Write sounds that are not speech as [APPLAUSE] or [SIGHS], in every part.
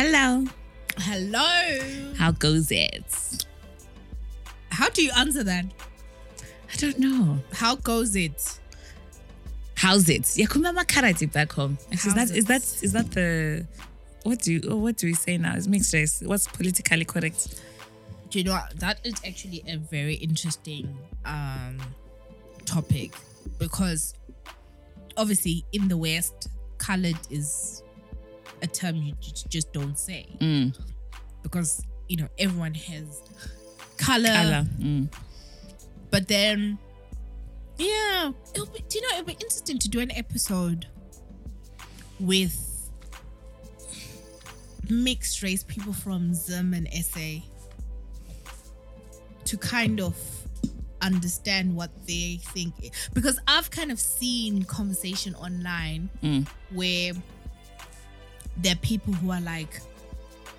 Hello. Hello. How goes it? How do you answer that? I don't know. How goes it? How's it? Yeah, karate back home. Is How's that it? is that is that the what do you oh, what do we say now? It's mixed race. What's politically correct? Do you know what? that is actually a very interesting um topic because obviously in the West, colored is a term you just don't say Mm. because you know everyone has color, Color. Mm. but then yeah, it'll be, do you know it'll be interesting to do an episode with mixed race people from Zim and SA to kind of understand what they think because I've kind of seen conversation online Mm. where there are people who are like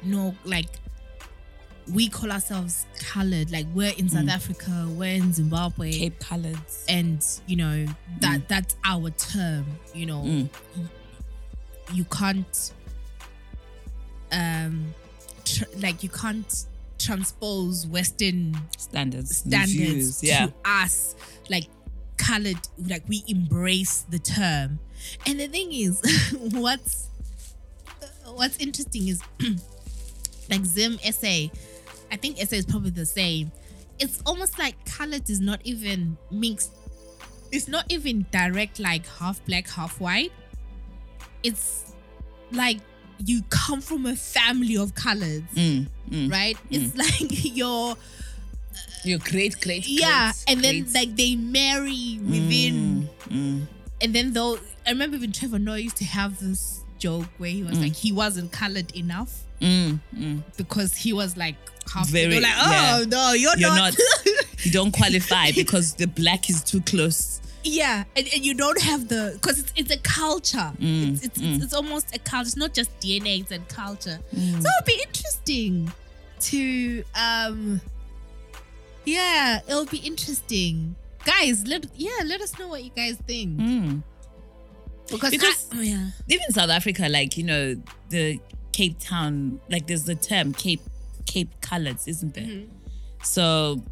no like we call ourselves colored like we're in South Africa we're in Zimbabwe Cape colors. and you know that that's our term you know Mm. You can't um tr- like you can't transpose western Standards. standards views, Yeah. to us like colored like we embrace the term and the thing is [LAUGHS] what's what's interesting is [CLEARS THROAT] like zim essay i think essay is probably the same it's almost like colored is not even mixed it's not even direct like half black half white it's like you come from a family of colors Mm. Mm. right it's [LAUGHS] like your Your great great yeah great, and then great- like they marry within Mm, mm. and then though i remember even trevor noah used to have this joke where he was like he wasn't colored enough Mm, mm. because he was like half Very- like oh yeah. no you're, You're not, not- [LAUGHS] You don't qualify because the black is too close. yeah and, and you don't have the because it's, it's a culture Mm, it's, it's, it's it's almost a culture it's not just dna it's a culture Mm. so it'll be interesting to um yeah it'll be interesting guys let yeah let us know what you guys think Mm. Because, Because- I- oh yeah even South Africa, like you know, the Cape Town, like there's the term Cape Cape colors, isn't there? Mhm. So,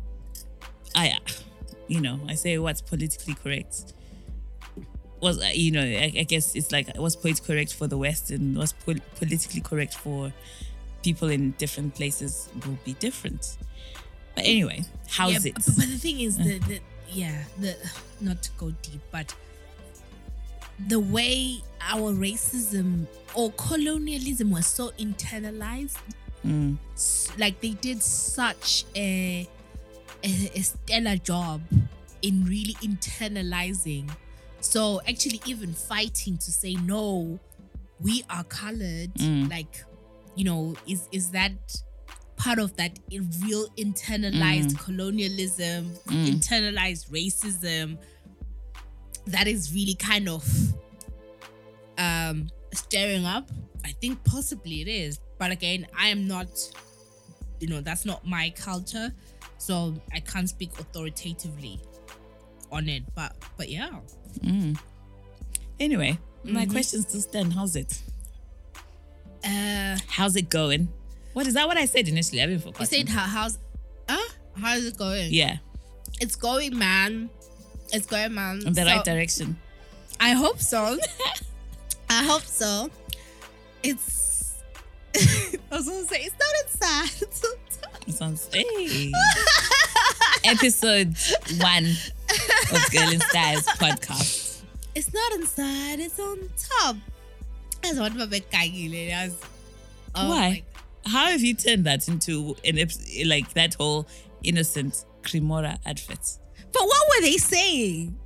I, you know, I say what's politically correct. Was uh, you know, I, I guess it's like what's politically correct for the West and what's pol- politically correct for people in different places will be different. But anyway, how's yeah, it? But, but the thing is the, the yeah the not to go deep but the way our racism or colonialism was so internalized Mm, like they did such a, a, a stellar job in really internalizing so actually even fighting to say no we are colored Mm. like you know is is that part of that real internalized colonialism Mm. internalized racism that is really kind of um stirring up i think possibly it is but again i am not you know that's not my culture so i can't speak authoritatively on it but but yeah mm. Anyway, my Mhm. question still stand. How's it? uh How's it going? What is that? What I said initially? I've been you said how, how's uh how's it going yeah, it's going man it's going man in the So, right direction. i hope so [LAUGHS] i hope so it's [LAUGHS] i was gonna say it's not inside it's on top. It sounds hey. Episode one of Girl in Skies podcast. It's not inside, it's on top. That's what my was. Oh Why? How have you turned that into an like that whole innocent Cremora advert? But what were they saying?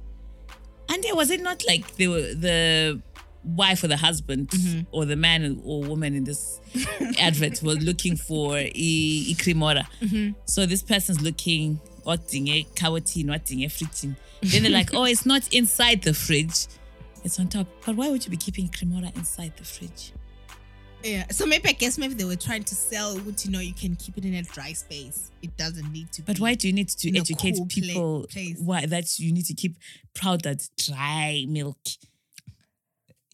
And it was it not like the the wife or the husband Mhm. or the man or woman in this advert was looking for i, i Cremora. Mhm. So this person's looking a carotene, watching everything. Then they're like, oh, it's not inside the fridge. It's on top. But why would you be keeping Cremora inside the fridge? Yeah. So maybe I guess maybe they were trying to sell what you know you can keep it in a dry space. It doesn't need to But why do you need to educate cool people place. why that you need to keep powdered dry milk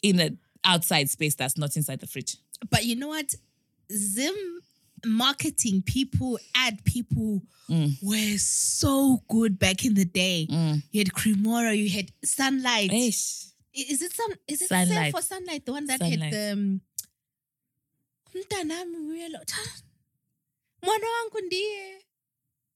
in an outside space that's not inside the fridge? But you know what? Zim marketing people, ad people Mm. were so good back in the day. Mm. You had Cremora, you had Sunlight. Eish. Is it some? Is it. Sunlight. for Sunlight? The one that Sunlight. had the. Um, Mntanami Cha. Mwana wangu ndiye.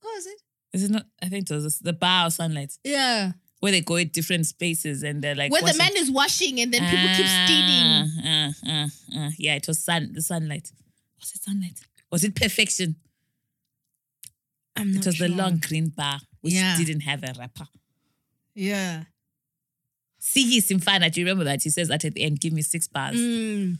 What was it? Is it not? I think it was the bar of sunlight Yeah. where they go in different spaces and they're like Where the man is washing and then people keep stealing. Ah, ah, ah, ah. Yeah, it was sun. The sunlight. Was it sunlight? Was it perfection? I'm not It was the long green bar which Yeah. didn't have a wrapper. Yeah. Sigi Simfana, do you remember that? He says that at the end, give me six bars. Mm.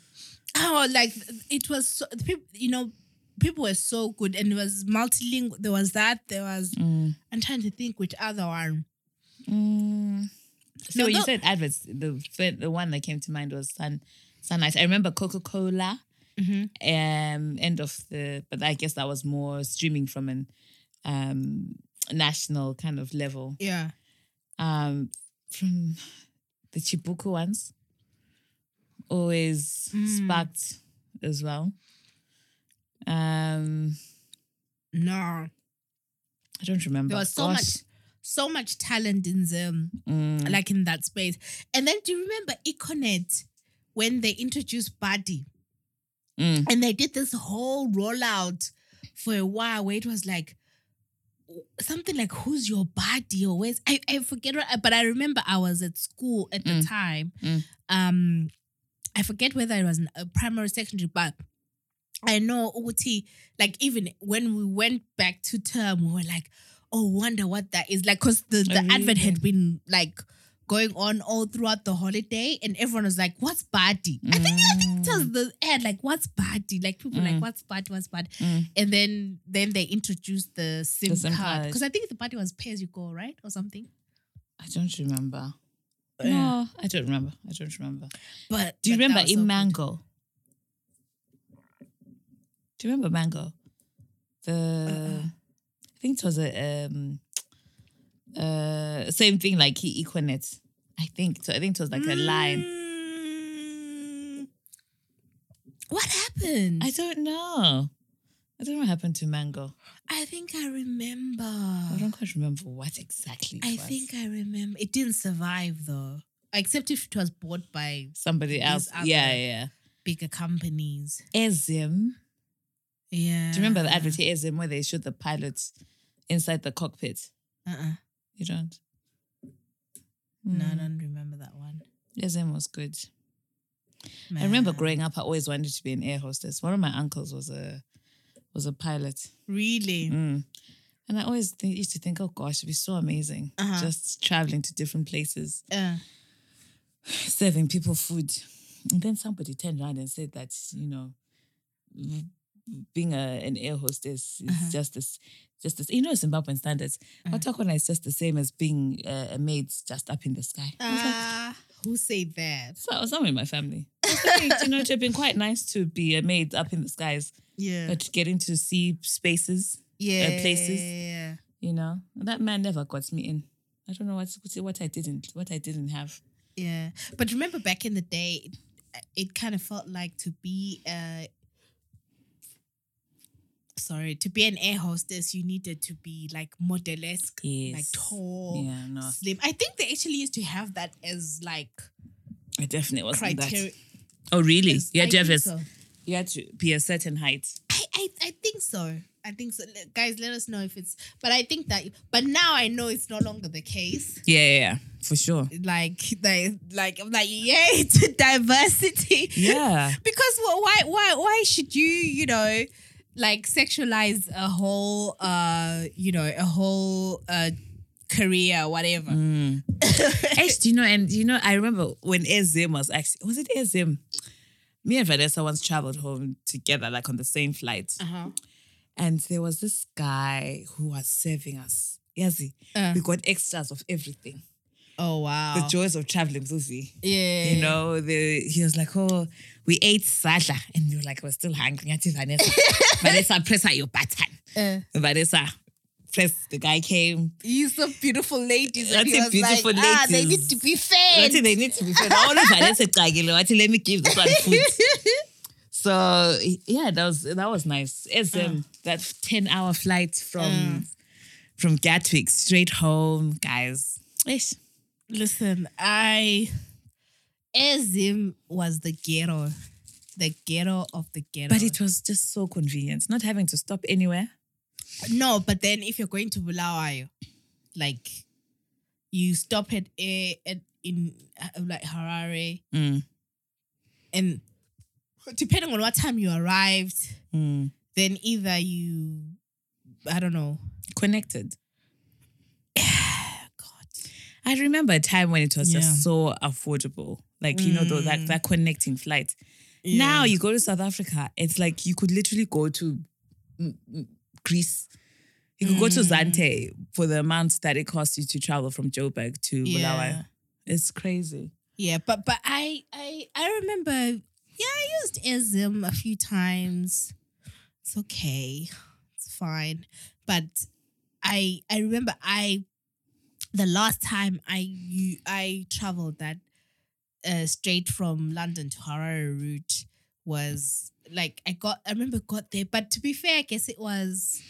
Oh, like it was, so, the peop- you know, people were so good and it was multilingual. There was that. There was, Mm. I'm trying to think which other one. Mm. So No, you said adverts, the the one that came to mind was Sun Sunlight. I remember Coca Cola. Mm-hmm. Um, end of the, but I guess that was more streaming from an um national kind of level. Yeah. Um, from the Chibuku ones, always Mm. sparked as well. Um, No. I don't remember. There was so Gosh. much, so much talent in them, Mm. like in that space. And then do you remember Econet when they introduced Buddy? Mm. And they did this whole rollout for a while where it was like something like who's your buddy or where's I, I forget what but I remember I was at school at the Mm. time. Mm. Um I forget whether it was a primary or secondary, but I know Uti, like even when we went back to term, we were like, oh, wonder what that is. Like, cause the, the Oh, advert had been like going on all throughout the holiday, and everyone was like, What's buddy? I think I think it was the ad, like, what's party? Like people were Mm. like, What's buddy? What's buddy? Mm. And then then they introduced the SIM, SIM card. card. Because I think the party was pay as you go, right? Or something. I don't remember. Yeah. No, I don't remember. I don't remember. But Do you but remember in so good. Mango? Do you remember Mango? The Uh-uh. I think it was a um uh same thing like he Econet. I think so. I think it was like a line. Mm. What happened? I don't know. I don't know what happened to Mango. I think I remember. I don't quite remember what exactly. It I was. think I remember. It didn't survive though, except if it was bought by somebody else. Yeah, yeah. bigger companies. Air Zim. Yeah. Do you remember the advert Air Zim where they showed the pilots inside the cockpit? Uh-uh. You don't. No, I Hmm. don't remember that one. Air Zim was good. I remember growing up, I always wanted to be an air hostess. One of my uncles was a was a pilot, Really? Mm. and I always think, used to think, "Oh gosh, it'd be so amazing Uh-huh. just traveling to different places, Uh, [SIGHS] serving people food." And then somebody turned around and said that you know, being a, an air hostess is Uh-huh. just this, just this. You know, Zimbabwean standards. Uh-huh. Watakona is just the same as being uh, a maid just up in the sky. Was like, ah, who said that? so, someone in my family. You know, it would have been quite nice to be a maid up in the skies. Yeah. but getting to see spaces, uh, yeah. places. Yeah. you know, that man never got me in. I don't know what what I didn't what I didn't have. Yeah. But remember back in the day, it, it kind of felt like to be a sorry, to be an air hostess, you needed to be like modelesque, like tall, Yeah, no, slim. I think they actually used to have that as like it definitely wasn't criteria. that. Oh, really? You had to have a, so. you had to be a certain height. I, I I think so. I think so. Guys, let us know if it's. But I think that. But now I know it's no longer the case. Yeah, yeah, yeah, for sure. Like, like, like I'm like, yay to diversity. Yeah, [LAUGHS] because wh- why why why should you you know like sexualize a whole uh you know a whole uh career whatever mm. [LAUGHS] Actually, you know? And you know, I remember when Air Zim was actually was it Air Zim? Me and Vanessa once traveled home together, like on the same flight, uh-huh and there was this guy who was serving us. Yazi, Uh. we got extras of everything. oh wow the joys of traveling Uzi. yeah You know, the he was like, Oh, we ate sadla. And we were like, We're still hungry. Ngathi, Vanessa. [LAUGHS] Vanessa, press out your button. uh, Vanessa, press. The guy came. you so beautiful ladies and That's he a was beautiful like, ah they need to be fed they need to be fed. All of [LAUGHS] wathi, let me give this one food. [LAUGHS] So yeah, that was that was nice. It's um, that ten hour flight from from Gatwick straight home, guys. Ish. Listen, I Air Zim was the ghetto, the ghetto of the ghetto. But it was just so convenient, not having to stop anywhere. No, but then if you're going to Bulawayo, like you stop at a at in uh, like Harare, Mm. and depending on what time you arrived, Mm. then either you, I don't know. Connected. [SIGHS] God, I remember a time when it was Yeah. just so affordable. Like, you know, though, that, that connecting flight. Now you go to South Africa, it's like you could literally go to mm, mm, Greece. You could go to Zante for the amount that it costs you to travel from Joburg to Yeah. Bulawayo. It's crazy. Yeah, but but I I I remember yeah, I used Air Zim a few times. It's okay. It's fine. But I I remember I the last time I you I traveled that uh straight from London to Harare route was like I got I remember got there, but to be fair, I guess it was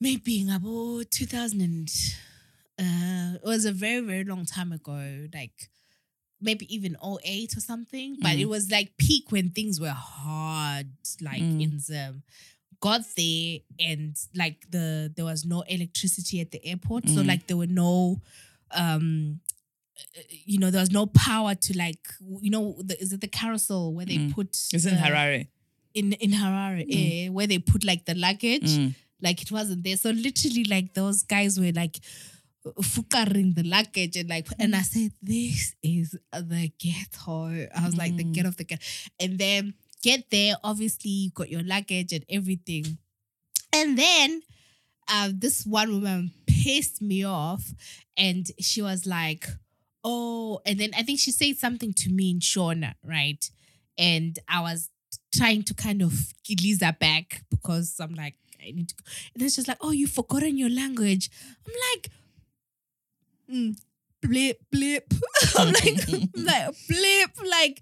maybe in about 2000 and uh it was a very very long time ago like maybe even 08 or something but Mm. it was like peak when things were hard like Mm. in Zim got there and like the there was no electricity at the airport so Mm. like there were no um you know there was no power to like you know the, is it the carousel where they Mm. put It's in Harare. in in Harare eh, where they put like the luggage Mm. like it wasn't there. So literally, like those guys were like fukaring the luggage and like, and I said, "This is the ghetto." I was like, "The Mm. ghetto of the ghetto," and then get there. Obviously, you got your luggage and everything, and then. Uh, this one woman pissed me off and she was like, Oh, and then I think she said something to me in Shona, right? And I was trying to kind of get Lisa back because I'm like, I need to go. And then she's like, Oh, you've forgotten your language. I'm like, mm, blip, blip. [LAUGHS] I'm like, [LAUGHS] like, blip, like,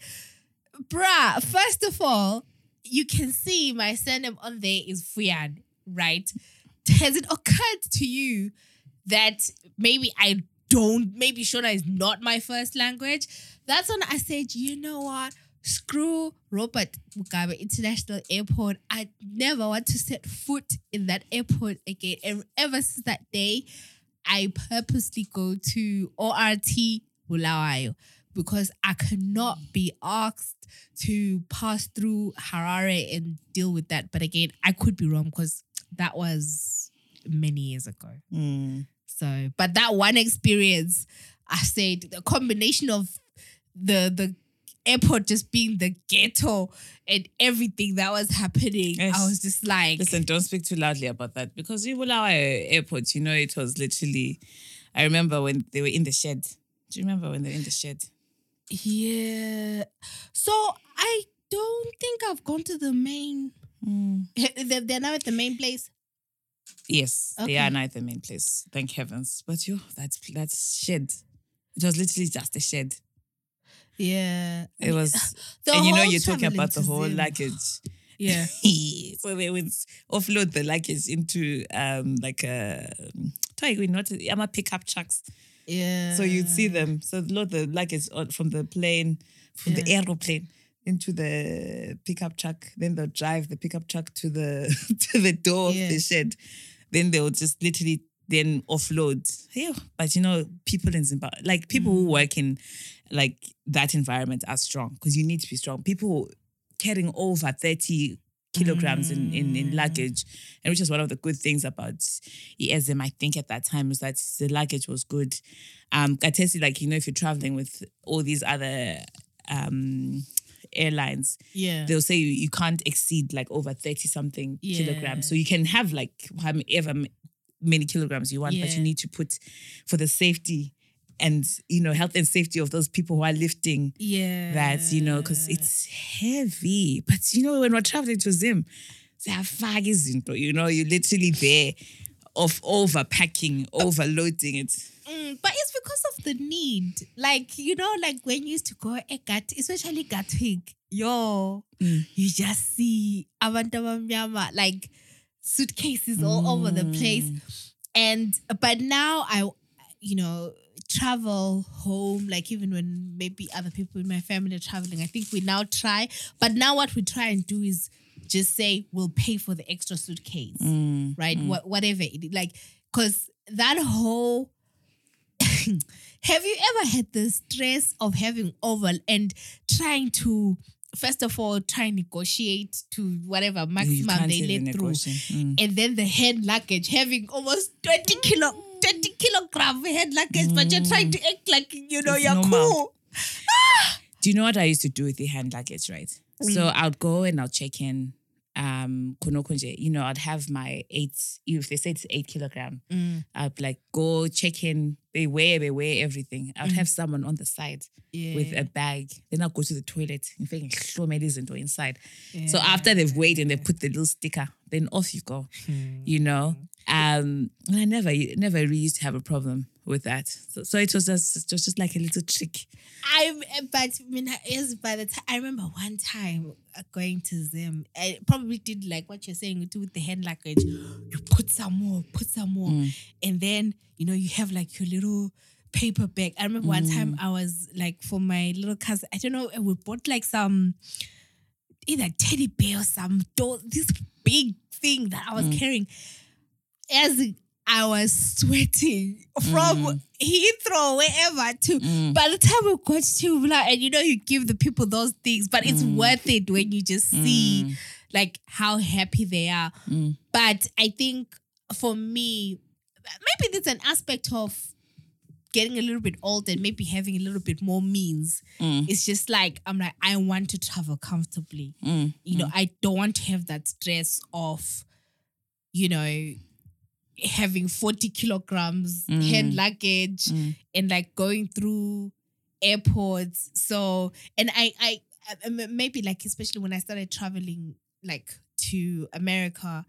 bruh, first of all, you can see my surname on there is Fuyan, right? Has it occurred to you that maybe I don't, maybe Shona is not my first language? That's when I said, you know what? Screw Robert Mugabe International Airport. I never want to set foot in that airport again. And ever since that day, I purposely go to ORT Bulawayo because I cannot be asked to pass through Harare and deal with that. But again, I could be wrong because that was many years ago. Mm. So, but that one experience, I said the combination of the the airport just being the ghetto and everything that was happening, Yes. I was just like, Listen, don't speak too loudly about that because even our Airport, you know, it was literally. I remember when they were in the shed. Do you remember when they were in the shed? yeah. So I don't think I've gone to the main. Mm. [LAUGHS] They're, they're now at the main place. Yes, they are the main place. Thank heavens. But yo, that's that's shed. It was literally just a shed. Yeah, It was, [SIGHS] the and you know, you're talking about the whole Zim. luggage. [SIGHS] Yeah, so they would offload the luggage into um like a not a, I'm a pickup trucks. yeah. So you'd see them. So load the luggage on, from the plane, from the aeroplane into the pickup truck. Then they'll drive the pickup truck to the [LAUGHS] to the door Yeah. of the shed. Then they'll just literally then offload. Yeah. But you know, people in Zimbabwe, like people Mm. who work in like that environment are strong because you need to be strong. People carrying over 30 kilograms in, in, in Mm. luggage, and which is one of the good things about Air Zim, I think at that time was that the luggage was good. Um, I tested like, you know, if you're traveling with all these other um airlines, Yeah. they'll say you, you can't exceed like over 30 something Yeah. kilograms. So you can have like however many kilograms you want, but you need to put for the safety and you know health and safety of those people who are lifting yeah. that, you know, because it's heavy. But you know, when we're traveling to Zim, you know, you're literally there of overpacking, overloading it. Mm, but it's because of the need. Like, you know, like when you used to go at Gat, especially Gatwick, yo, Mm. you just see abantu abamnyama like suitcases all over the place. Mm. And but now I, you know, travel home. Like even when maybe other people in my family are traveling, I think we now try. But now what we try and do is just say we'll pay for the extra suitcase, Mm. right? What whatever it like, because that whole. [COUGHS] have you ever had the stress of having oval and trying to first of all try and negotiate to whatever maximum they let through. Mm. and then the hand luggage having almost 20 kilo 20 kilogram hand luggage but you're trying to act like you know It's you're normal. cool Do you know what I used to do with the hand luggage, right? So I'd go and I'll check in. Um, konokunje, you know, I'd have my eight, if they say it's eight kilogram, mm. I'd like go check in, they weigh, they weigh everything. I'd mm. have someone on the side with a bag. Then I'll go to the toilet. In fact, throw my into inside. So after they've weighed and they put the little sticker, then off you go. Hmm. You know? Um, and I never, never really used to have a problem with that. So, so it was just, it was just like a little trick. I'm but I mean is by the time I remember one time going to Zim I probably did like what you're saying do with the hand luggage you put some more put some more. Mm. And then you know you have like your little paper bag. I remember one time mm. I was like for my little cousin I don't know we bought like some either teddy bear or some doll this big thing that I was mm. carrying as I was sweating from mm. Heathrow, wherever to mm. by the time we got to Vla, and you know, you give the people those things, but it's mm. worth it when you just see like how happy they are. But I think for me, maybe there's an aspect of getting a little bit older and maybe having a little bit more means. It's just like I'm like, I want to travel comfortably. You know, I don't want to have that stress of, you know, having 40 kilograms mm. hand luggage mm. and like going through airports. So, and I I maybe like, especially when I started traveling like to America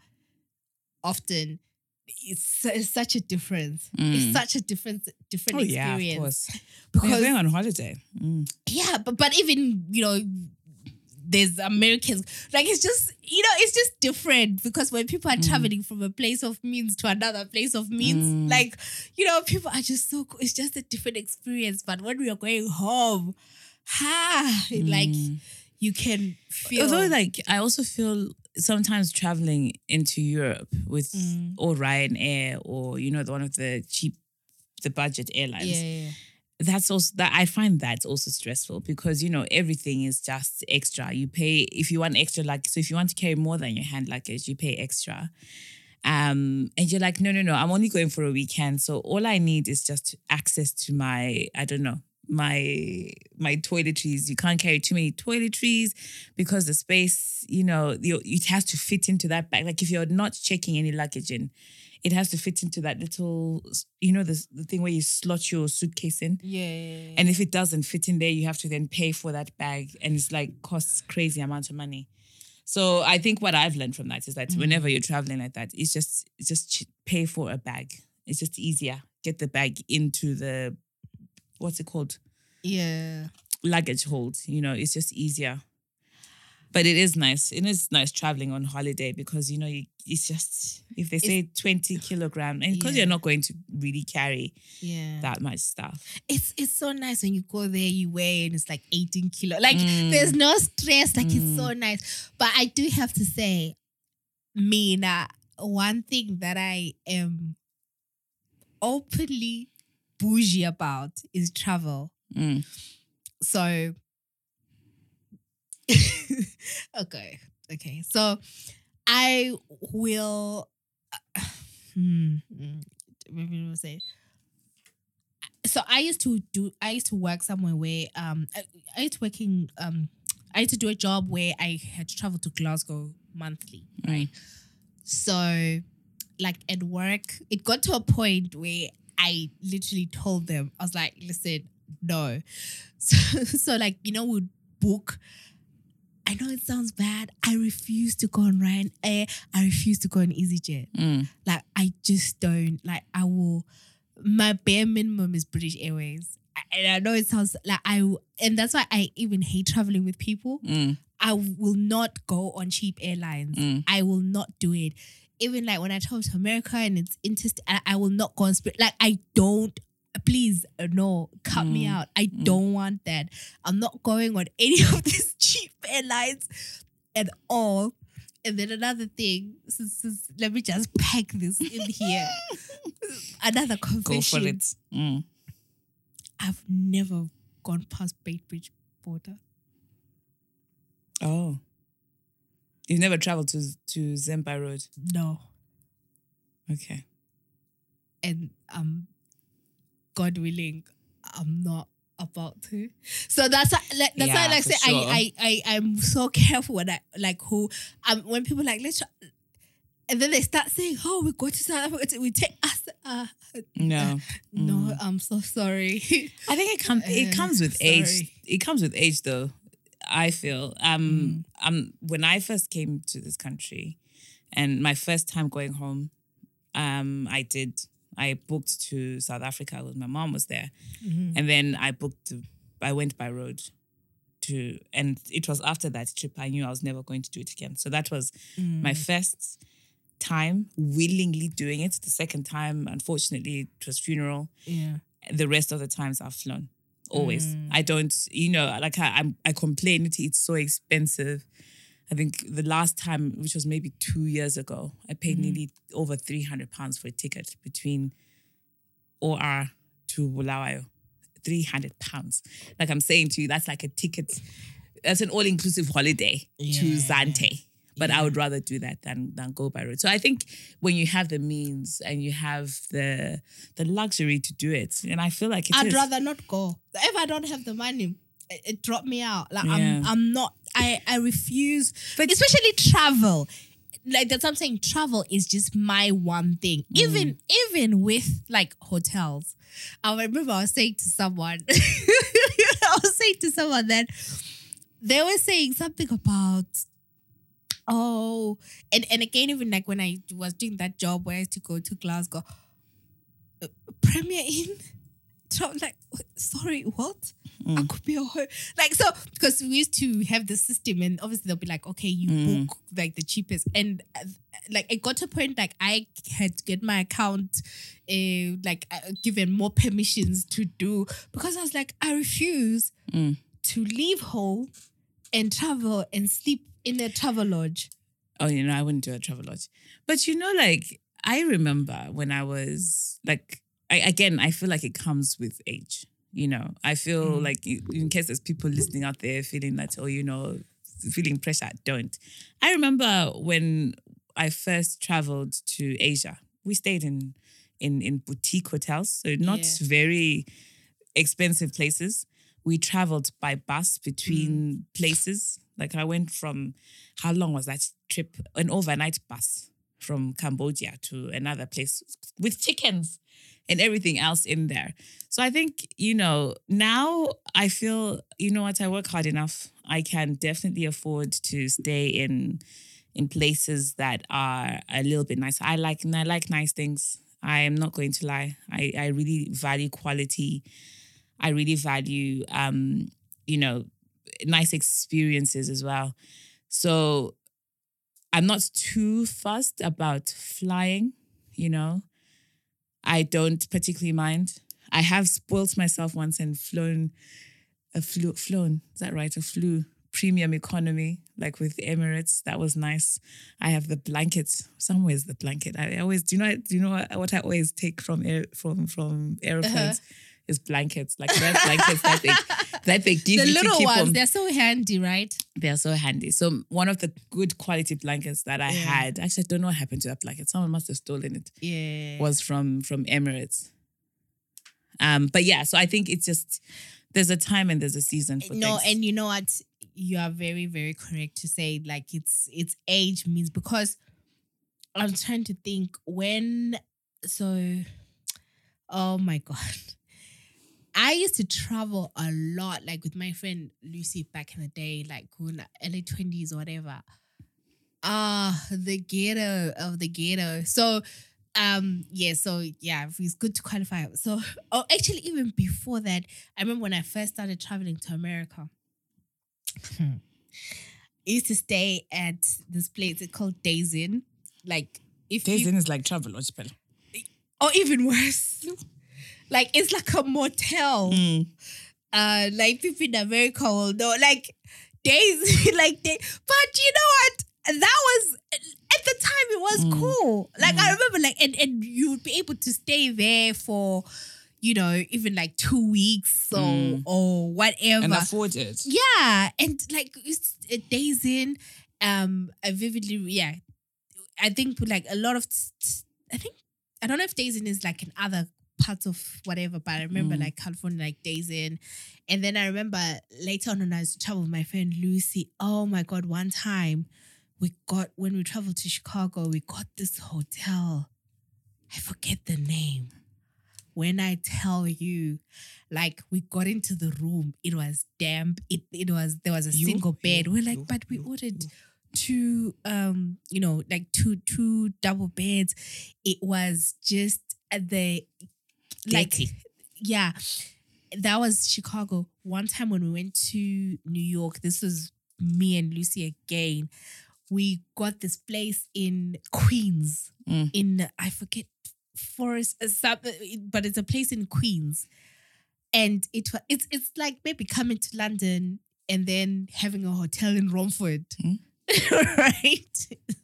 often, it's, it's such a difference. It's mm. such a different, different Oh, yeah, of experience. course. [LAUGHS] Because going on holiday. Mm. yeah, but but even you know, there's Americans like it's just you know it's just different because when people are mm. traveling from a place of means to another place of means, mm. like you know, people are just so cool. It's just a different experience. But when we are going home, ha, like mm. you can feel. Although, like, I also feel sometimes traveling into Europe with or Ryanair or you know the one of the cheap, the budget airlines. yeah, yeah, yeah. That's also that I find that's also stressful because you know everything is just extra. You pay if you want extra like So if you want to carry more than your hand luggage, you pay extra. Um, and you're like, no, no, no, I'm only going for a weekend. So all I need is just access to my, I don't know, my my toiletries. You can't carry too many toiletries because the space, you know, you, it has to fit into that bag. Like if you're not checking any luggage in, it has to fit into that little, you know, the, the thing where you slot your suitcase in. Yeah, yeah, yeah. And if it doesn't fit in there, you have to then pay for that bag, and it's like costs crazy amount of money. So I think what I've learned from that is that mm-hmm. whenever you're traveling like that, it's just just ch- pay for a bag. It's just easier. Get the bag into the what's it called yeah. luggage hold. You know, it's just easier. But it is nice. It is nice traveling on holiday because you know you, it's just if they say twenty kilogram, and because Yeah. you're not going to really carry Yeah. that much stuff. it's it's so nice when you go there, you weigh and it's like 18 kilo. Like Mm. there's no stress. Like it's so nice. But I do have to say, Mina, one thing that I am openly bougie about is travel. Mm. So [LAUGHS] okay. Okay. So I will [SIGHS] hmm, hmm, maybe we'll say so I used to do I used to work somewhere where um I, I used to working um I used to do a job where I had to travel to Glasgow monthly, right? So like at work, it got to a point where I literally told them, I was like, listen, no. [LAUGHS] So, so like, you know, we'd book. I know it sounds bad. I refuse to go on Ryanair. I refuse to go on EasyJet. Mm. Like I just don't like I will my bare minimum is British Airways. and I know it sounds like I, and that's why I even hate traveling with people. Mm, I will not go on cheap airlines. Mm. I will not do it. Even like when I travel to America and it's interest, I, I will not go on Spirit. Like I don't. Please uh, no, cut me Mm. out. I don't want that. I'm not going on [LAUGHS] any of these cheap airlines at all. And then another thing, since, since- let me just pack this in here. [LAUGHS] another confession go for it. Mm. I've never gone past Beitbridge border. Oh. You've never traveled to to Zempai Road. No. Okay. and um God willing, I'm not about to. So that's why, like, that's why Yeah, I like say sure. I, I I I'm so [LAUGHS] careful when I like who um when people like let's try, and then they start saying oh we go to South Africa we take us uh No. [LAUGHS] no Mm. I'm so sorry I think it [LAUGHS] comes it Uh, comes with age. It comes with age though. I feel. Um Mm. um when I first came to this country and my first time going home, um I did I booked to South Africa because my mom was there. Mm-hmm. And then I booked I went by road to and it was after that trip I knew I was never going to do it again. So that was Mm. my first time willingly doing it. The second time, unfortunately, it was funeral yeah the rest of the times I've flown. Always. Mm. I don't, you know, like I, I'm, I complain it's so expensive. I think the last time, which was maybe two years ago, I paid Mm. nearly over 300 pounds for a ticket between OR to Bulawayo. 300 pounds. Like I'm saying to you, that's like a ticket, that's an all inclusive holiday to Zante. But I would rather do that than than go by road. So I think when you have the means and you have the the luxury to do it, and I feel like it I'd is. rather not go if I don't have the money it, it drop me out like Yeah. I'm I'm not I I refuse But- especially travel. Like that's what I'm saying. Travel is just my one thing. Mm. even even with like hotels. I remember I was saying to someone [LAUGHS] I was saying to someone that they were saying something about oh and and again even like when I was doing that job where I had to go to Glasgow uh, Premier Inn? [LAUGHS] So I'm like sorry what I Mm. could be a ho- like so because we used to have the system and obviously they'll be like okay you Mm. book like the cheapest and uh, like it got to a point like I had to get my account uh, like uh, given more permissions to do because I was like I refuse Mm. to leave home and travel and sleep in a Travelodge Oh, you know, I wouldn't do a Travelodge. But you know, like I remember when I was like, I, again, I feel like it comes with age. You know, I feel Mm. like in case there's people listening out there feeling that, oh, you know, feeling pressure, don't. I remember when I first traveled to Asia. We stayed in in in boutique hotels, so not Yeah. very expensive places. We traveled by bus between places. Like I went from how long was that trip? An overnight bus from Cambodia to another place with chickens and everything else in there. So I think, you know, now I feel, you know what, I work hard enough. I can definitely afford to stay in in places that are a little bit nicer. I like I like nice things. I am not going to lie. I, I really value quality. I really value um, you know, nice experiences as well. So I'm not too fussed about flying, you know. I don't particularly mind. I have spoilt myself once and flown a flu flown. Is that right? A flu premium economy, like with Emirates. That was nice. I have the blankets. Somewhere's the blanket. I always do you know do you know what, what I always take from air from from uh-huh. airplanes is blankets. Like red blankets that they that they give [LAUGHS] the you little to keep ones on. they're so handy right They're so handy. So one of the good quality blankets that I Yeah. had, actually I don't know what happened to that blanket. Someone must have stolen it. yeah Was from from Emirates. Um, but yeah, so I think it's just there's a time and there's a season for no things. and you know what you are very very correct to say like it's it's age means because i'm trying to think when so oh my god i used to travel a lot like with my friend lucy back in the day like when early 20s or whatever. Ah the ghetto of the ghetto. So um yeah so yeah it's good to qualify. So [LAUGHS] oh actually even before that i remember when i first started traveling to america. I used to stay at this place it's called days inn like if Days you, in is like travel or even worse like it's like a motel Mm. uh like people in america will know like days [LAUGHS] like they but you know what that was at the time it was Mm. cool like i Mm. remember like and, and you would be able to stay there for you know even like two weeks or Mm. or whatever And afford it. yeah and like it's uh, days inn um i vividly yeah i think like a lot of i think i don't know if days inn is like in other parts of whatever but i remember Mm. like california like days inn and then i remember later on when i was to travel with my friend lucy oh my god one time we got when we traveled to chicago we got this hotel i forget the name when I tell you, like we got into the room, it was damp. It it was there was a You- single bed. you- We're like, you- but we ordered two um, you know, like two two double beds. It was just the like yeah. That was Chicago. One time when we went to New York, this was me and Lucy again. We got this place in Queens Mm. in I forget Forest, uh, but it's a place in Queens, and it it's it's like maybe coming to London and then having a hotel in Romford. Mm. [LAUGHS] right.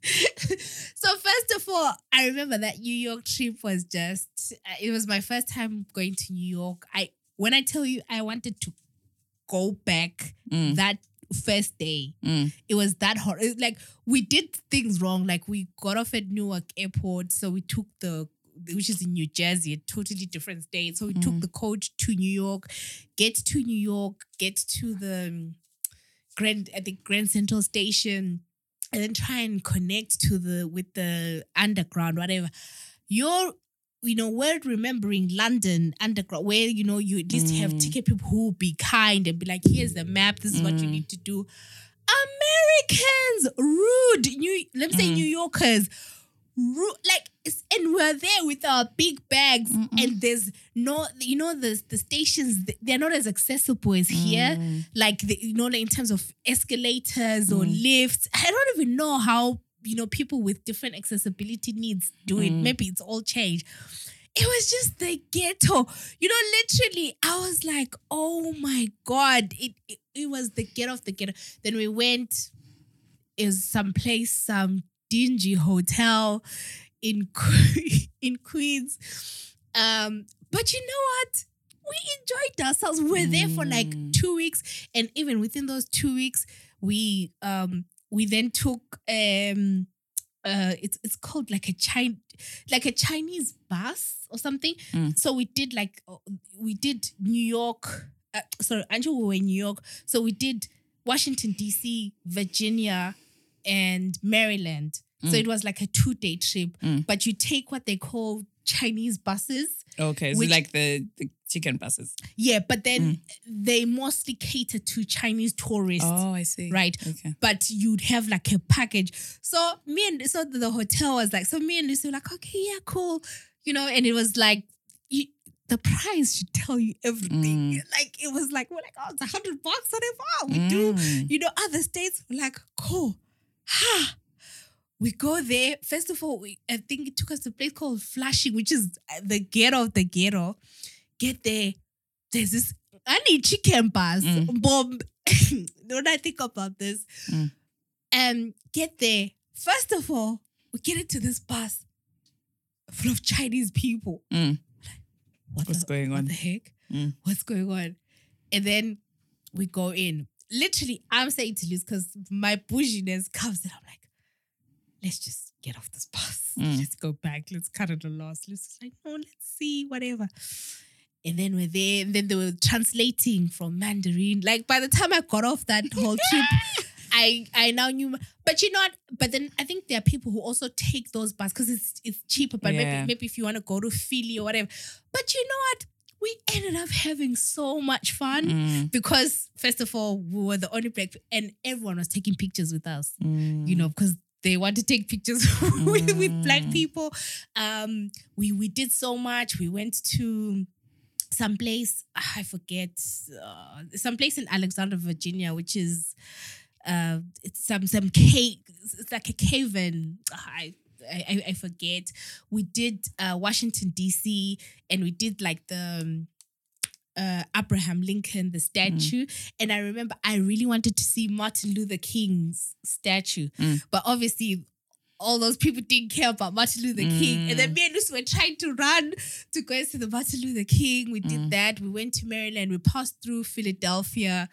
so first of all, I remember that New York trip was just uh, it was my first time going to New York. I when I tell you I wanted to go back Mm. that first day Mm. it was that hot. It, like we did things wrong. Like we got off at Newark Airport, so we took the which is in New Jersey, a totally different state. So we took Mm. the coach to New York, get to New York, get to the Grand at the Grand Central Station, and then try and connect to the with the underground, whatever. You're you know, we're remembering London underground, where you know you at least have Mm. ticket people who be kind and be like, here's the map, this is what you Mm. need to do. Americans, rude. New, let me say Mm. New Yorkers, rude. Like, and we're there with our big bags, Mm-mm. and there's no, you know, the the stations they're not as accessible as here. Mm. Like, the, you know, like in terms of escalators or Mm. lifts. I don't even know how you know people with different accessibility needs do it. Mm. Maybe it's all changed. It was just the ghetto. You know, literally, I was like, oh my God. It it, it was the ghetto of the ghetto. Then we went, is some place some dingy hotel in in Queens. Um, but you know what? We enjoyed ourselves. We were there for like Mm. two weeks. And even within those two weeks, we um we then took um uh it's it's called like a China like a Chinese bus or something. Mm. So we did like uh, we did New York. Uh, sorry, Angel, we were in New York. So we did Washington D.C., Virginia, and Maryland. So Mm. it was like a two day trip. Mm. But you take what they call Chinese buses. Okay, so Which- like the, the chicken buses. Yeah, but then they mostly cater to Chinese tourists. Oh, I see. Right. Okay. but you'd have like a package. So me and so the hotel was like, so me and Lucy were like, okay, yeah, cool, you know, and it was like, you, the price should tell you everything. Mm. [LAUGHS] Like it was like we're like, oh, it's a hundred bucks, or whatever we do. Mm. You know, other states were like, cool, ha. We go there. First of all, we, I think it took us to a place called Flushing, which is uh, the ghetto of the ghetto. Get there. There's this. I need chicken bars. Mm. Bomb. when [COUGHS] I think about this, Mm. um, get there. First of all, we get into this bus full of Chinese people. Mm. What What's the, going What on? the heck? Mm. What's going on? And then we go in. Literally, I'm saying to Liz because my bouginess comes and I'm like, let's just get off this bus. [LAUGHS] Mm. Let's go back. Let's cut it a loss. Liz is like, no, let's see, whatever. And then we're there, and then they were translating from Mandarin. Like by the time I got off that [LAUGHS] whole trip, I I now knew. But you know what? But then I think there are people who also take those buses because it's it's cheaper. But Yeah. maybe maybe if you want to go to Philly or whatever. But you know what? We ended up having so much fun Mm. because first of all we were the only black and everyone was taking pictures with us. Mm. You know because they want to take pictures [LAUGHS] with, with black Mm. people. Um, we we did so much. We went to some place I forget, uh, some place in Alexandria, Virginia, which is uh, it's some some cave. It's like a cave in. I, I I forget. We did uh, Washington D.C. and we did like the. Uh, Abraham Lincoln, the statue, and I remember I really wanted to see Martin Luther King's statue, Mm. but obviously all those people didn't care about Martin Luther King. And Mm. then me and Lucy were trying to run to go and see the Martin Luther King. We did Mm. that. We went to Maryland. We passed through Philadelphia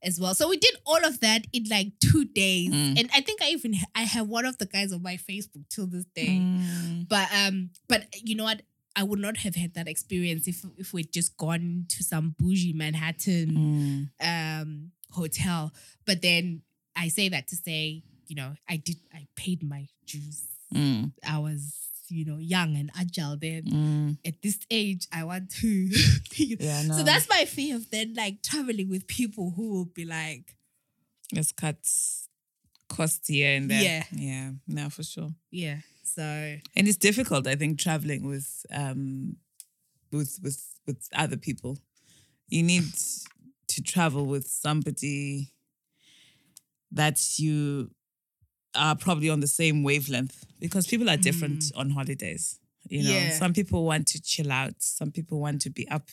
as well. So we did all of that in like two days. Mm. And I think I even I have one of the guys on my Facebook till this day. Mm. But um, but you know what? I would not have had that experience if if we'd just gone to some bougie Manhattan Mm. um hotel. But then I say that to say, you know, I did I paid my dues. Mm. I was, you know, young and agile then. Mm. At this age, I want to. [LAUGHS] Yeah, no. So that's my fear of then like traveling with people who will be like, It's cuts cost here and there. Yeah. Yeah. No, for sure. yeah. So And it's difficult, I think, traveling with um with with with other people. You need to travel with somebody that you are probably on the same wavelength because people are different on holidays. You know, Yeah. some people want to chill out, some people want to be up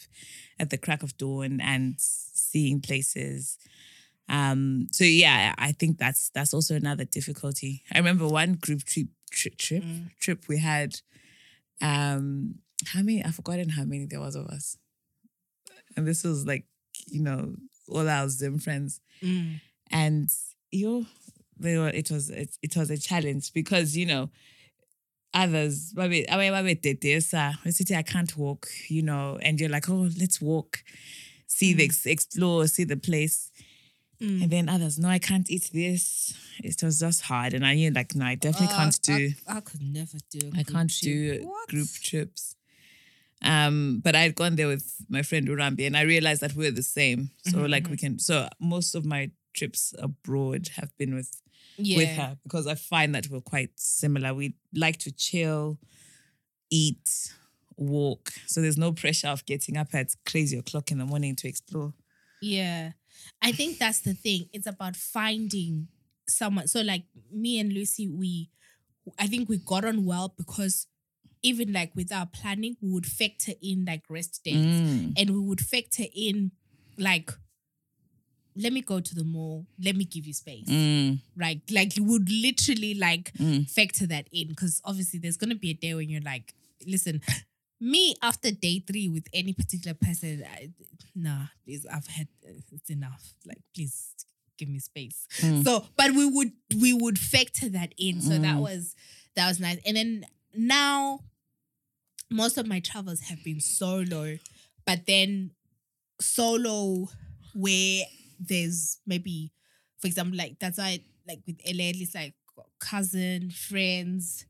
at the crack of dawn and seeing places. Um, so yeah, I think that's that's also another difficulty. I remember one group trip trip trip, Mm. trip we had. Um, how many? I've forgotten how many there was of us, and this was like you know all our Zim friends, mm, and you, they were. It was it, it was a challenge because you know others. I mean maybe did this. We say, I can't walk, you know, and you're like, oh, let's walk, see the explore, see the place. Mm. And then others, no, I can't eat this. It was just hard. And I knew like, no, I definitely Uh, can't do I, I could never do. I group can't trip. do What? group trips. Um, but I'd gone there with my friend Urambi and I realized that we are the same. So Mhm, like we can so most of my trips abroad have been with Yeah. with her because I find that we're quite similar. We like to chill, eat, walk. So there's no pressure of getting up at crazy o'clock in the morning to explore. Yeah. I think that's the thing. It's about finding someone. So like me and Lucy, we I think we got on well because even like with our planning, we would factor in like rest days Mm. and we would factor in like let me go to the mall, let me give you space. Mm. Right. Like you would literally like Mm. factor that in because obviously there's gonna be a day when you're like, listen, me after day three with any particular person, I, nah, please, I've had it's enough. Like, please give me space. Mm. So, but we would we would factor that in. So that Mm. was that was nice. And then now, most of my travels have been solo, but then solo where there's maybe, for example, like that's why like with LA, it's like cousin, friends.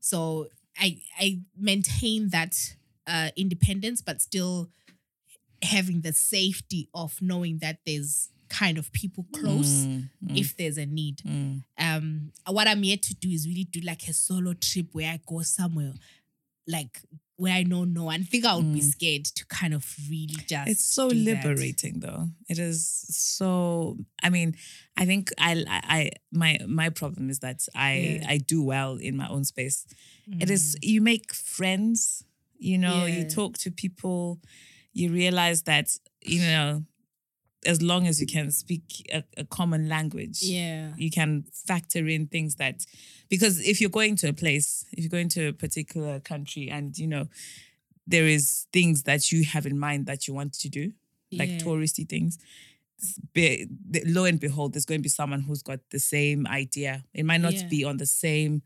So I I maintain that uh independence, but still having the safety of knowing that there's kind of people close Mm. Mm. if there's a need. Mm. Um, what I'm yet to do is really do like a solo trip where I go somewhere like where I know no one. I think I would be Mm. scared to kind of really just. It's so do that. liberating, though. It is so. I mean, I think I, I, my, my problem is that I, Yeah. I do well in my own space. It is Mm. you make friends. You know, you talk to people. You realize that you know, as long as you can speak a, a common language, Yeah. you can factor in things that because if you're going to a place if you're going to a particular country and you know there is things that you have in mind that you want to do like Yeah. touristy things be, lo and behold there's going to be someone who's got the same idea it might not Yeah. be on the same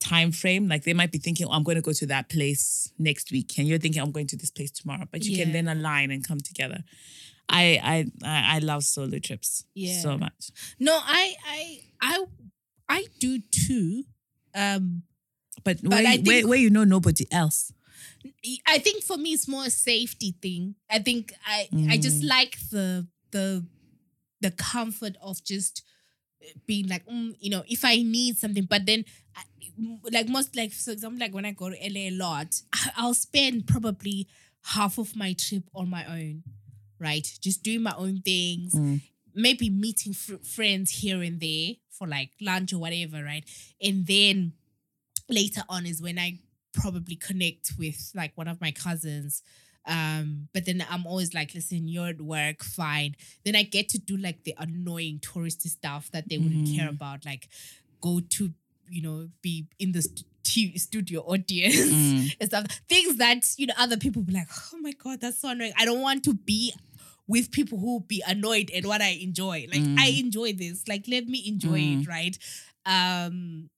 time frame like they might be thinking oh, i'm going to go to that place next week and you're thinking i'm going to this place tomorrow but you can then align and come together I, I I love solo trips Yeah. so much. No, I I I I do too. Um But, But where, you- where, where you know nobody else. I think for me it's more a safety thing. I think I I just Mm. like the the the comfort of just being like, mm, you know, if I need something, but then I, like most like for example, like when I go to LA a lot, [LAUGHS] I'll spend probably half of my trip on my own, right? Just doing my own things, Mm. maybe meeting fr- friends here and there for like lunch or whatever, right? And then later on is when I probably connect with like one of my cousins. Um, but then I'm always like, listen, you're at work, fine. Then I get to do like the annoying touristy stuff that they wouldn't care Mm. about, like go to, you know, be in the st- studio audience Mm. [LAUGHS] and stuff. Things that, you know, other people be like, oh my God, that's so annoying. I don't want to be with people who be annoyed at what I enjoy. Like, Mm. I enjoy this. Like, let me enjoy it, right? Um,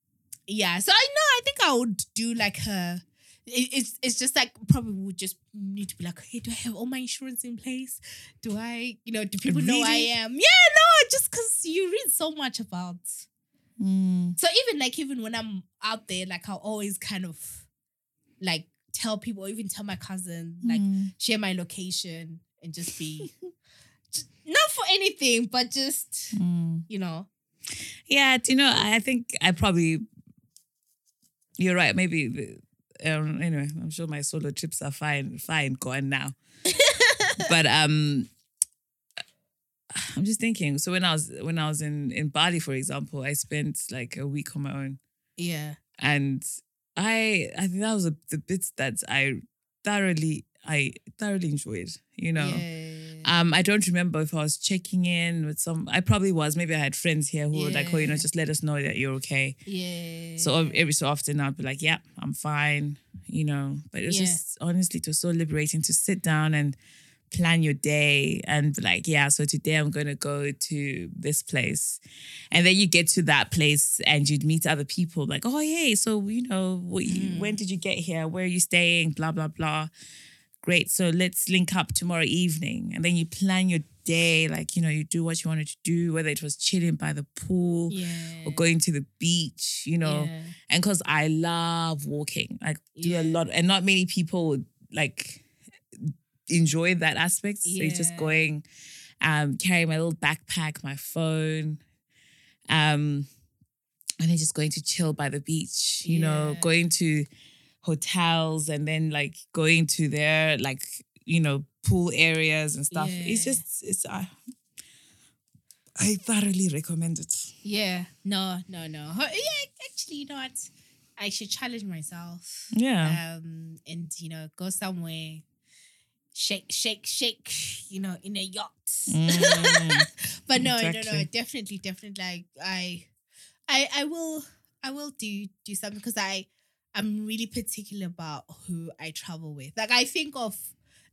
yeah. So I know, I think I would do like a. It's it's just like probably would just need to be like, hey, do I have all my insurance in place? Do I, you know, do people know I am? Yeah, no, just because you read so much about Mm. so even like even when I'm out there, like I'll always kind of like tell people, even tell my cousin, like Mm. share my location and just be [LAUGHS] just, not for anything, but just Mm. you know. Yeah, do you know, I I think I probably you're right. Maybe um, anyway, I'm sure my solo trips are fine, fine, gone now. [LAUGHS] but um I'm just thinking. So when I was when I was in in Bali, for example, I spent like a week on my own, Yeah. and I I think that was a, the bits that I thoroughly I thoroughly enjoyed. You know, Yeah. um, I don't remember if I was checking in with some. I probably was. Maybe I had friends here who were like, "Oh, you know, just let us know that you're okay." yeah. So every so often I'd be like, "Yeah, I'm fine," you know. But it was Yeah. just honestly, it was so liberating to sit down and plan your day and be like, "Yeah, so today I'm going to go to this place," and then you get to that place and you'd meet other people like, "Oh, hey, so you know, you- Mm. when did you get here? Where are you staying? Blah blah blah." Great. So let's link up tomorrow evening. And then you plan your day. Like, you know, you do what you wanted to do, whether it was chilling by the pool yeah. or going to the beach, you know. Yeah. And because I love walking, I do Yeah. a lot, and not many people like enjoy that aspect. So it's just going, um, carrying my little backpack, my phone, um, and then just going to chill by the beach, you know, going to hotels and then like going to their like, you know, pool areas and stuff. It's just it's I I thoroughly recommend it. Yeah. No, no, no. Yeah, actually, you know what? I should challenge myself. Yeah. Um, and you know, go somewhere, shake, shake, shake, you know, in a yacht. Mm, [LAUGHS] but no, no, no, exactly. definitely, definitely. Like I, I, I will, I will do do something because I, I'm really particular about who I travel with. Like I think of,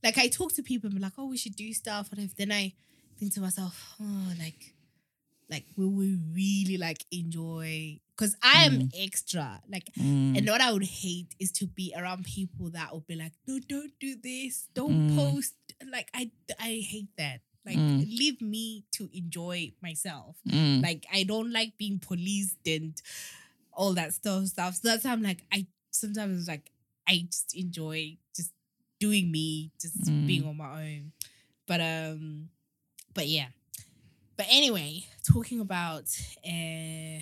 like I talk to people and be like, oh, we should do stuff, whatever. Then I think to myself, oh, like, like will we really like enjoy? Because I am extra, like. mm. And what I would hate is to be around people that would be like, no, don't do this, don't Mm. post. Like I I hate that. Like Mm. leave me to enjoy myself. Mm. Like I don't like being policed and all that stuff stuff. So that's why I'm like, I sometimes like I just enjoy just doing me, just Mm. being on my own. But um, but yeah. But anyway, talking about uh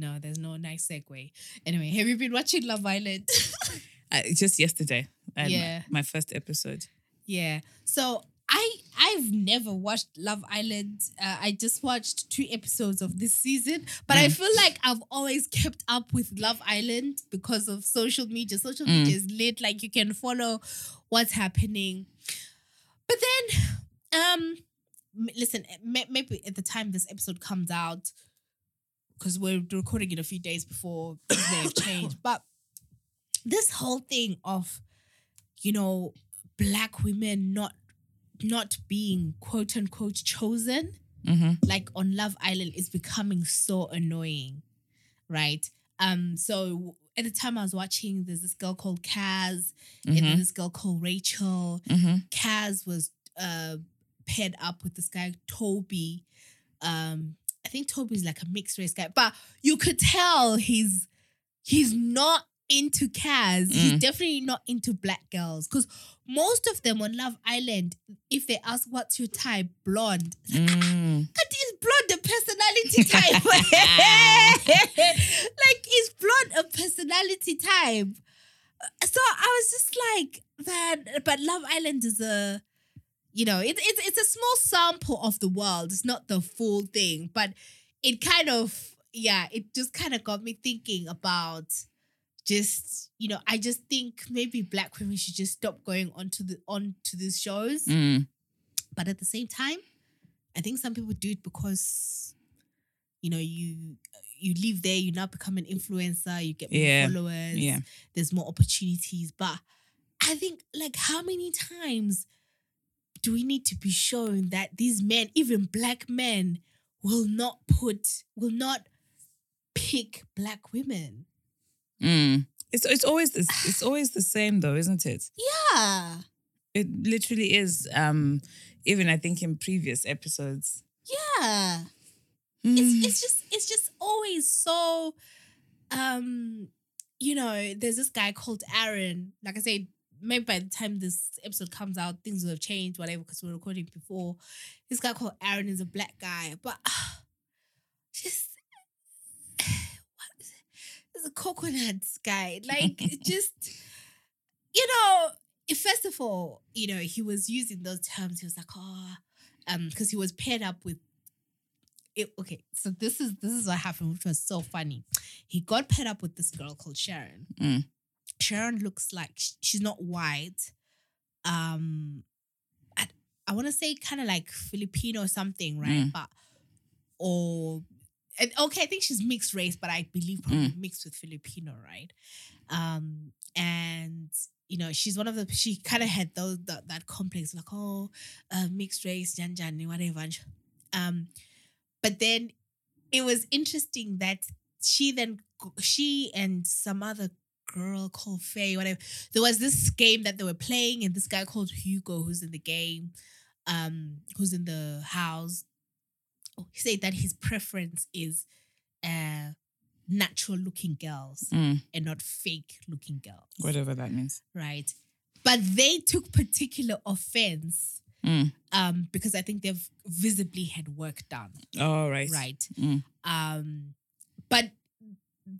no, there's no nice segue. Anyway, have you been watching Love Island? [LAUGHS] Uh, just yesterday. My- Yeah. My, first episode. yeah. So I I've never watched Love Island. Uh, I just watched two episodes of this season, but I Mm. feel like I've always kept up with Love Island because of social media. Social Mm. media is lit; like you can follow what's happening. But then, um, listen, may- maybe at the time this episode comes out, because we're recording it a few days before things may have changed, [COUGHS] but this whole thing of, you know, black women not not being quote unquote chosen Mm-hmm. like on Love Island is becoming so annoying, right? Um, so at the time I was watching, there's this girl called Kaz, and then Mm-hmm. this girl called Rachel. Mm-hmm. Kaz was uh paired up with this guy Toby. Um, I think Toby's like a mixed race guy, but you could tell he's he's not into Kaz, he's definitely not into black girls. Because most of them on Love Island, if they ask what's your type, blonde. Mm. Is blonde a personality type? [LAUGHS] like, is blonde a personality type? So I was just like, man, but Love Island is a, you know, it, it's it's a small sample of the world. It's not the full thing, but it kind of, yeah, it just kind of got me thinking about just, you know, I just think maybe black women should just stop going onto the onto these shows. Mm. But at the same time, I think some people do it because, you know, you you live there, you now become an influencer, you get more Yeah, followers, Yeah. there's more opportunities. But I think, like, how many times do we need to be shown that these men, even black men, will not put, will not pick black women? Mm. It's it's always this, it's always the same though, isn't it? Yeah. It literally is. Um, even I think in previous episodes. Yeah. Mm. it's it's just it's just always so um you know there's this guy called aaron like i said maybe by the time this episode comes out things will have changed whatever because we're recording before this guy called aaron is a black guy but [SIGHS] just what is it? There's a coconut guy like [LAUGHS] it just you know first of all you know he was using those terms he was like oh um because he was paired up with it, okay, so this is this is what happened, which was so funny. He got paired up with this girl called Sharon. Mm. Sharon looks like she's not white. Um, I, I want to say kind of like Filipino or something, right? Mm. But or okay, I think she's mixed race, but I believe probably mixed with Filipino, right? Um, and you know, she's one of the she kind of had those that, that complex, like oh, uh, mixed race, jan jan, whatever. Um, but then it was interesting that she then she and some other girl called Faye, whatever. There was this game that they were playing, and this guy called Hugo, who's in the game, um, who's in the house. He said that his preference is uh natural looking girls Mm. and not fake looking girls. Whatever that means. Right. But they took particular offense Mm. um because I think they've visibly had work done. Oh, Right. Mm. Um, but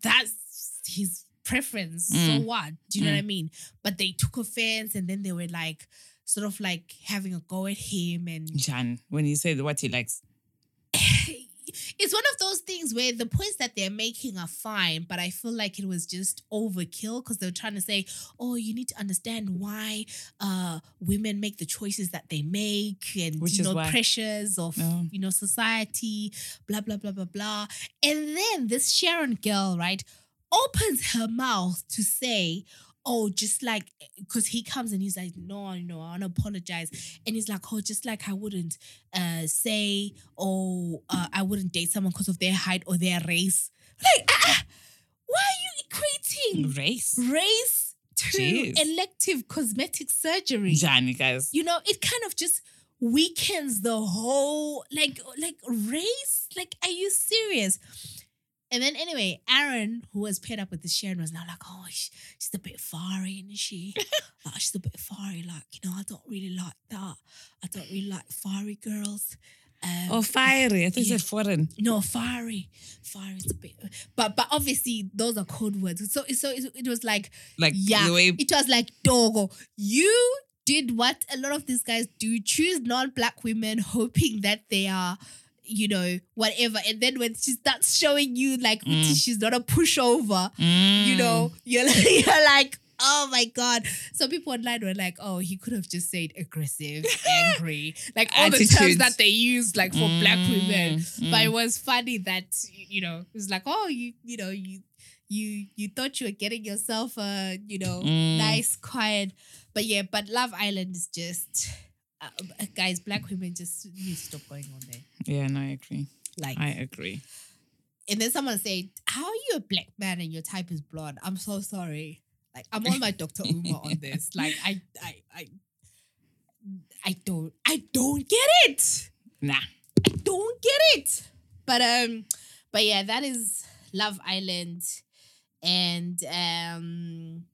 that's his preference. So Mm. what? Do you know what I Mm. mean? But they took offense and then they were like sort of like having a go at him and Jan, when you say what he likes. It's one of those things where the points that they're making are fine, but I feel like it was just overkill because they're trying to say, oh, you need to understand why uh women make the choices that they make and Which you know why- pressures of you know society, blah blah blah blah blah. And then this Sharon girl, right, opens her mouth to say, oh, just like because he comes and he's like, no, no, I want to apologize. And he's like, oh, just like I wouldn't uh say, oh, uh, I wouldn't date someone because of their height or their race. Like, ah, ah, why are you equating Race. race to Jeez. elective cosmetic surgery? You guys. you know, it kind of just weakens the whole like like race. Like, are you serious? And then anyway, Aaron, who was paired up with the Sharon, was now like, oh, she, she's a bit fiery, isn't she? [LAUGHS] like, she's a bit fiery. Like, you know, I don't really like that. I don't really like fiery girls. Um, Oh, fiery. I you Yeah. foreign. no, fiery. Fiery is a bit, but but obviously those are code words. So so it, it was like Like yeah, way it was like dogo. You did what a lot of these guys do: choose non-black women, hoping that they are, you know, whatever. And then when she starts showing you like Mm. she's not a pushover, you know, you're like, [LAUGHS] you're like. Oh my god! So people online were like, "Oh, he could have just said aggressive, [LAUGHS] angry, like all the terms that they use, like for black women." Mm, But it mm. was funny that you know it was like, oh, you you know you you you thought you were getting yourself a you know Mm. nice quiet, but yeah, but Love Island is just uh, guys, black women just need to stop going on there. Yeah, no, I agree. Like, I agree. and then someone said, "How are you a black man and your type is blonde?" I'm so sorry. Like, I'm on my Dr. [LAUGHS] Umar on this. Like, I I I I don't I don't get it. Nah. I don't get it. But um, but yeah, that is Love Island. And um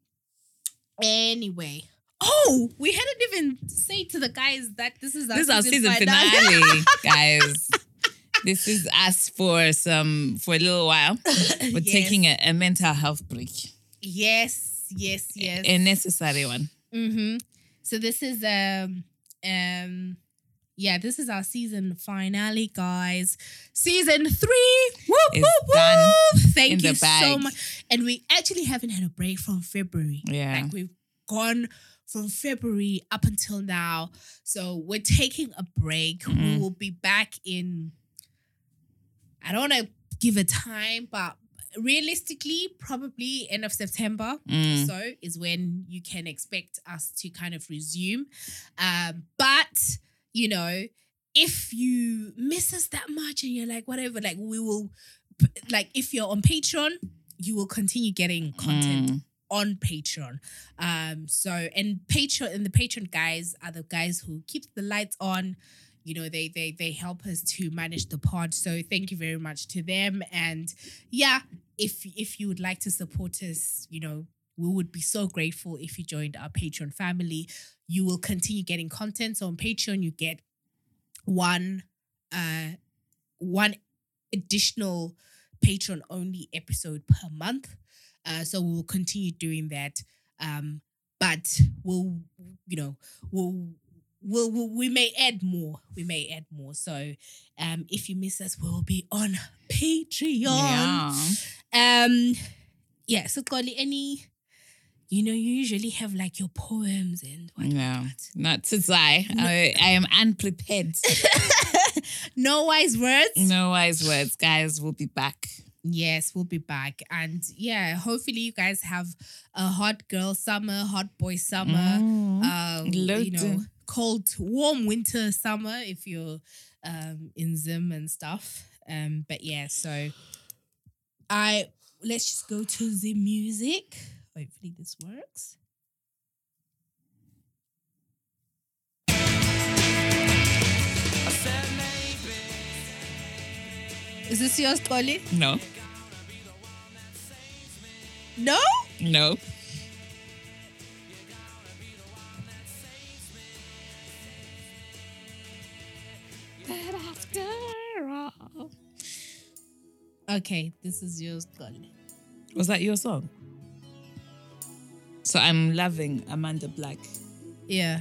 anyway. Oh, we hadn't even say to the guys that this is our This is our season finale, [LAUGHS] guys. This is us for some for a little while. [LAUGHS] We're Yes. taking a, a mental health break, Yes, yes, yes. a necessary one. Mm-hmm. So this is um um yeah, this is our season finale, guys. Season three. Woo, Is woo, Thank you so much. And we actually haven't had a break from February. Yeah. Like we've gone from February up until now. So we're taking a break. We Mhm. will be back in I don't want to give a time, but realistically, probably end of September Mm. so is when you can expect us to kind of resume. Um, but you know, if you miss us that much and you're like, whatever, like we will, like if you're on Patreon, you will continue getting content Mm. On Patreon. Um, so and Patreon and the Patreon guys are the guys who keep the lights on. You know, they they they help us to manage the pod. So thank you very much to them. And yeah, if if you would like to support us, you know, we would be so grateful if you joined our Patreon family. You will continue getting content. So on Patreon, you get one uh one additional Patreon only episode per month. Uh, so we'll continue doing that. Um, but we'll, you know, we'll, we'll, we'll we may add more. We may add more. So um, if you miss us, we'll be on Patreon. Yeah. Um, yeah. So, Xolie, any, you know, you usually have like your poems and whatnot. No, not to lie. I, I am unprepared. [LAUGHS] no wise words. No wise words, guys. We'll be back. Yes, we'll be back. And yeah, hopefully you guys have a hot girl summer, hot boy summer, Mm. uh, you know, cold, warm winter summer if you're um in Zim and stuff. Um, but yeah, so I let's just go to the music. Hopefully this works. Is this yours, Polly? No, No? no. But after all. Okay, this is yours, Polly. Was that your song? So I'm loving Amanda Black. Yeah.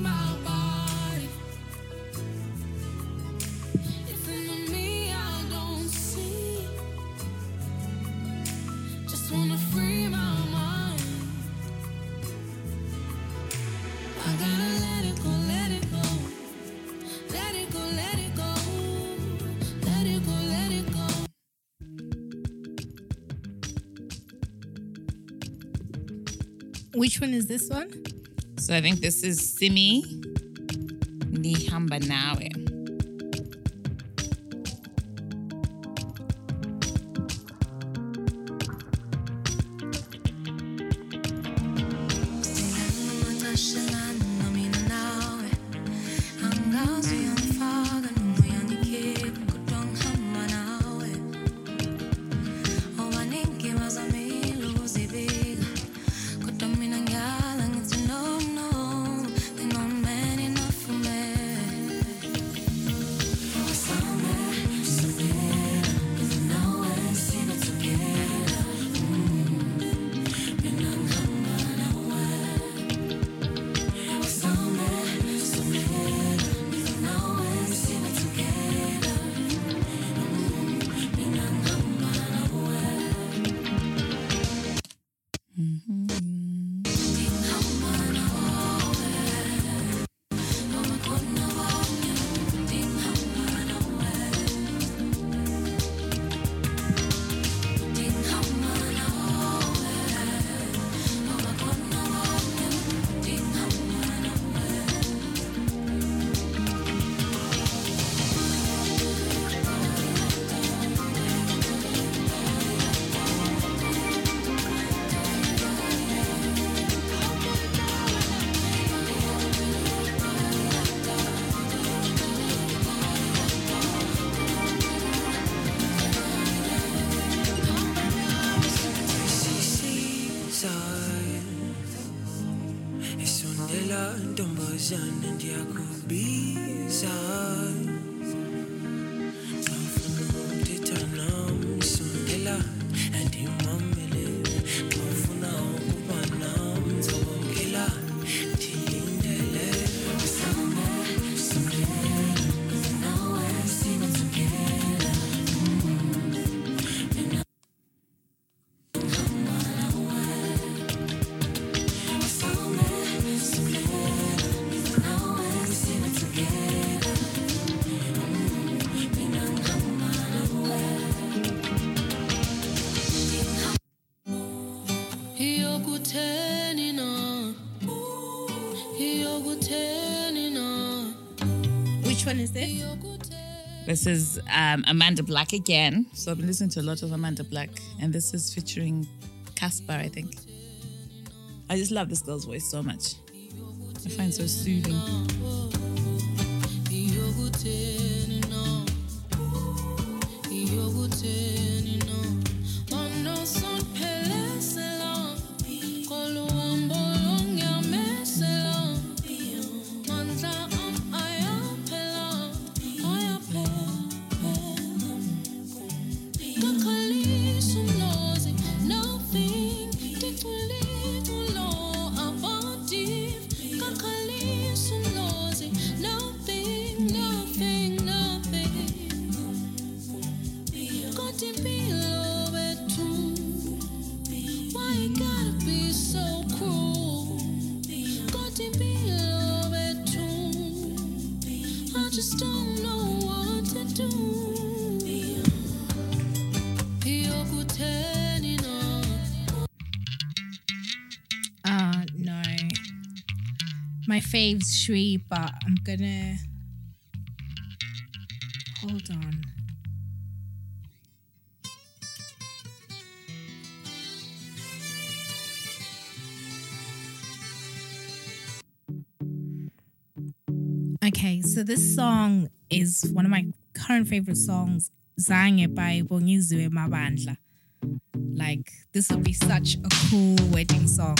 Which one is this one? So I think this is Simi Nihamba This is um, Amanda Black again. So I've been listening to a lot of Amanda Black, and this is featuring Casper, I think. I just love this girl's voice so much. I find so soothing. Fave's Shri, but uh, I'm gonna hold on. Okay, so this song is one of my current favorite songs, Zange by Bongeziwe Mabandla. Like, this would be such a cool wedding song.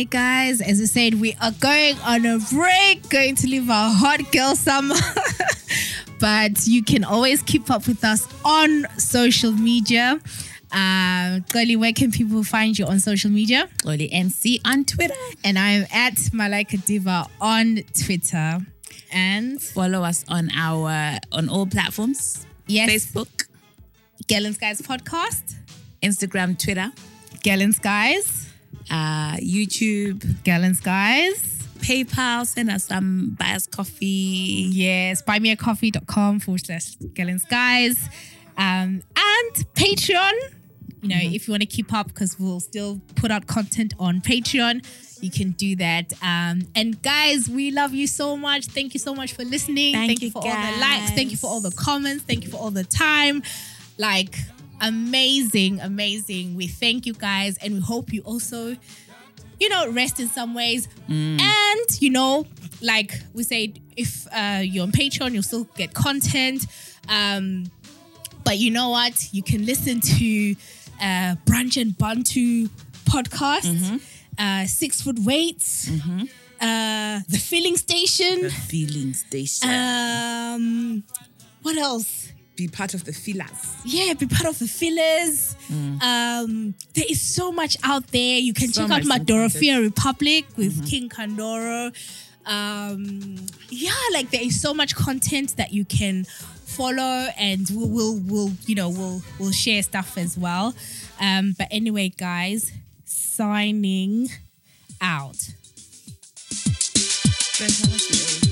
Okay, guys, as I said, we are going on a break, going to live our hot girl summer. [LAUGHS] but you can always keep up with us on social media. Um, Xolie, where can people find you on social media? Xolie NC on Twitter. And I'm at Malaika Diva on Twitter. And Follow us on our on all platforms. yes, Facebook, Girl in Skies podcast, Instagram, Twitter, Girl in Skies, uh, YouTube, Girl in Skies. PayPal. Send us some buy us coffee. Yes, buymeacoffee.com forward slash Girl in Skies. Um, and Patreon. You know, if you want to keep up, because we'll still put out content on Patreon, you can do that. Um, and guys, we love you so much. Thank you so much for listening. Thank you, you, for all the likes. Thank you for all the comments. Thank you for all the time. Like, amazing, amazing. We thank you guys, and we hope you also you know, rest in some ways. And, you know, like we said, if uh, you're on Patreon, you'll still get content. Um, but you know what? You can listen to uh, Brunch and Bantu podcast, uh, Six Foot Weights, uh, The Filling Station. Feeling station. Um, what else? Be part of the feelers. yeah, be part of the fillers. Um, there is so much out there. You can So check out much my Dorothea Republic with King Kandoro. Um, yeah, like there is so much content that you can follow, and we'll, we'll, we'll you know, we'll, we'll share stuff as well. Um, but anyway, guys, signing out. Friends, have a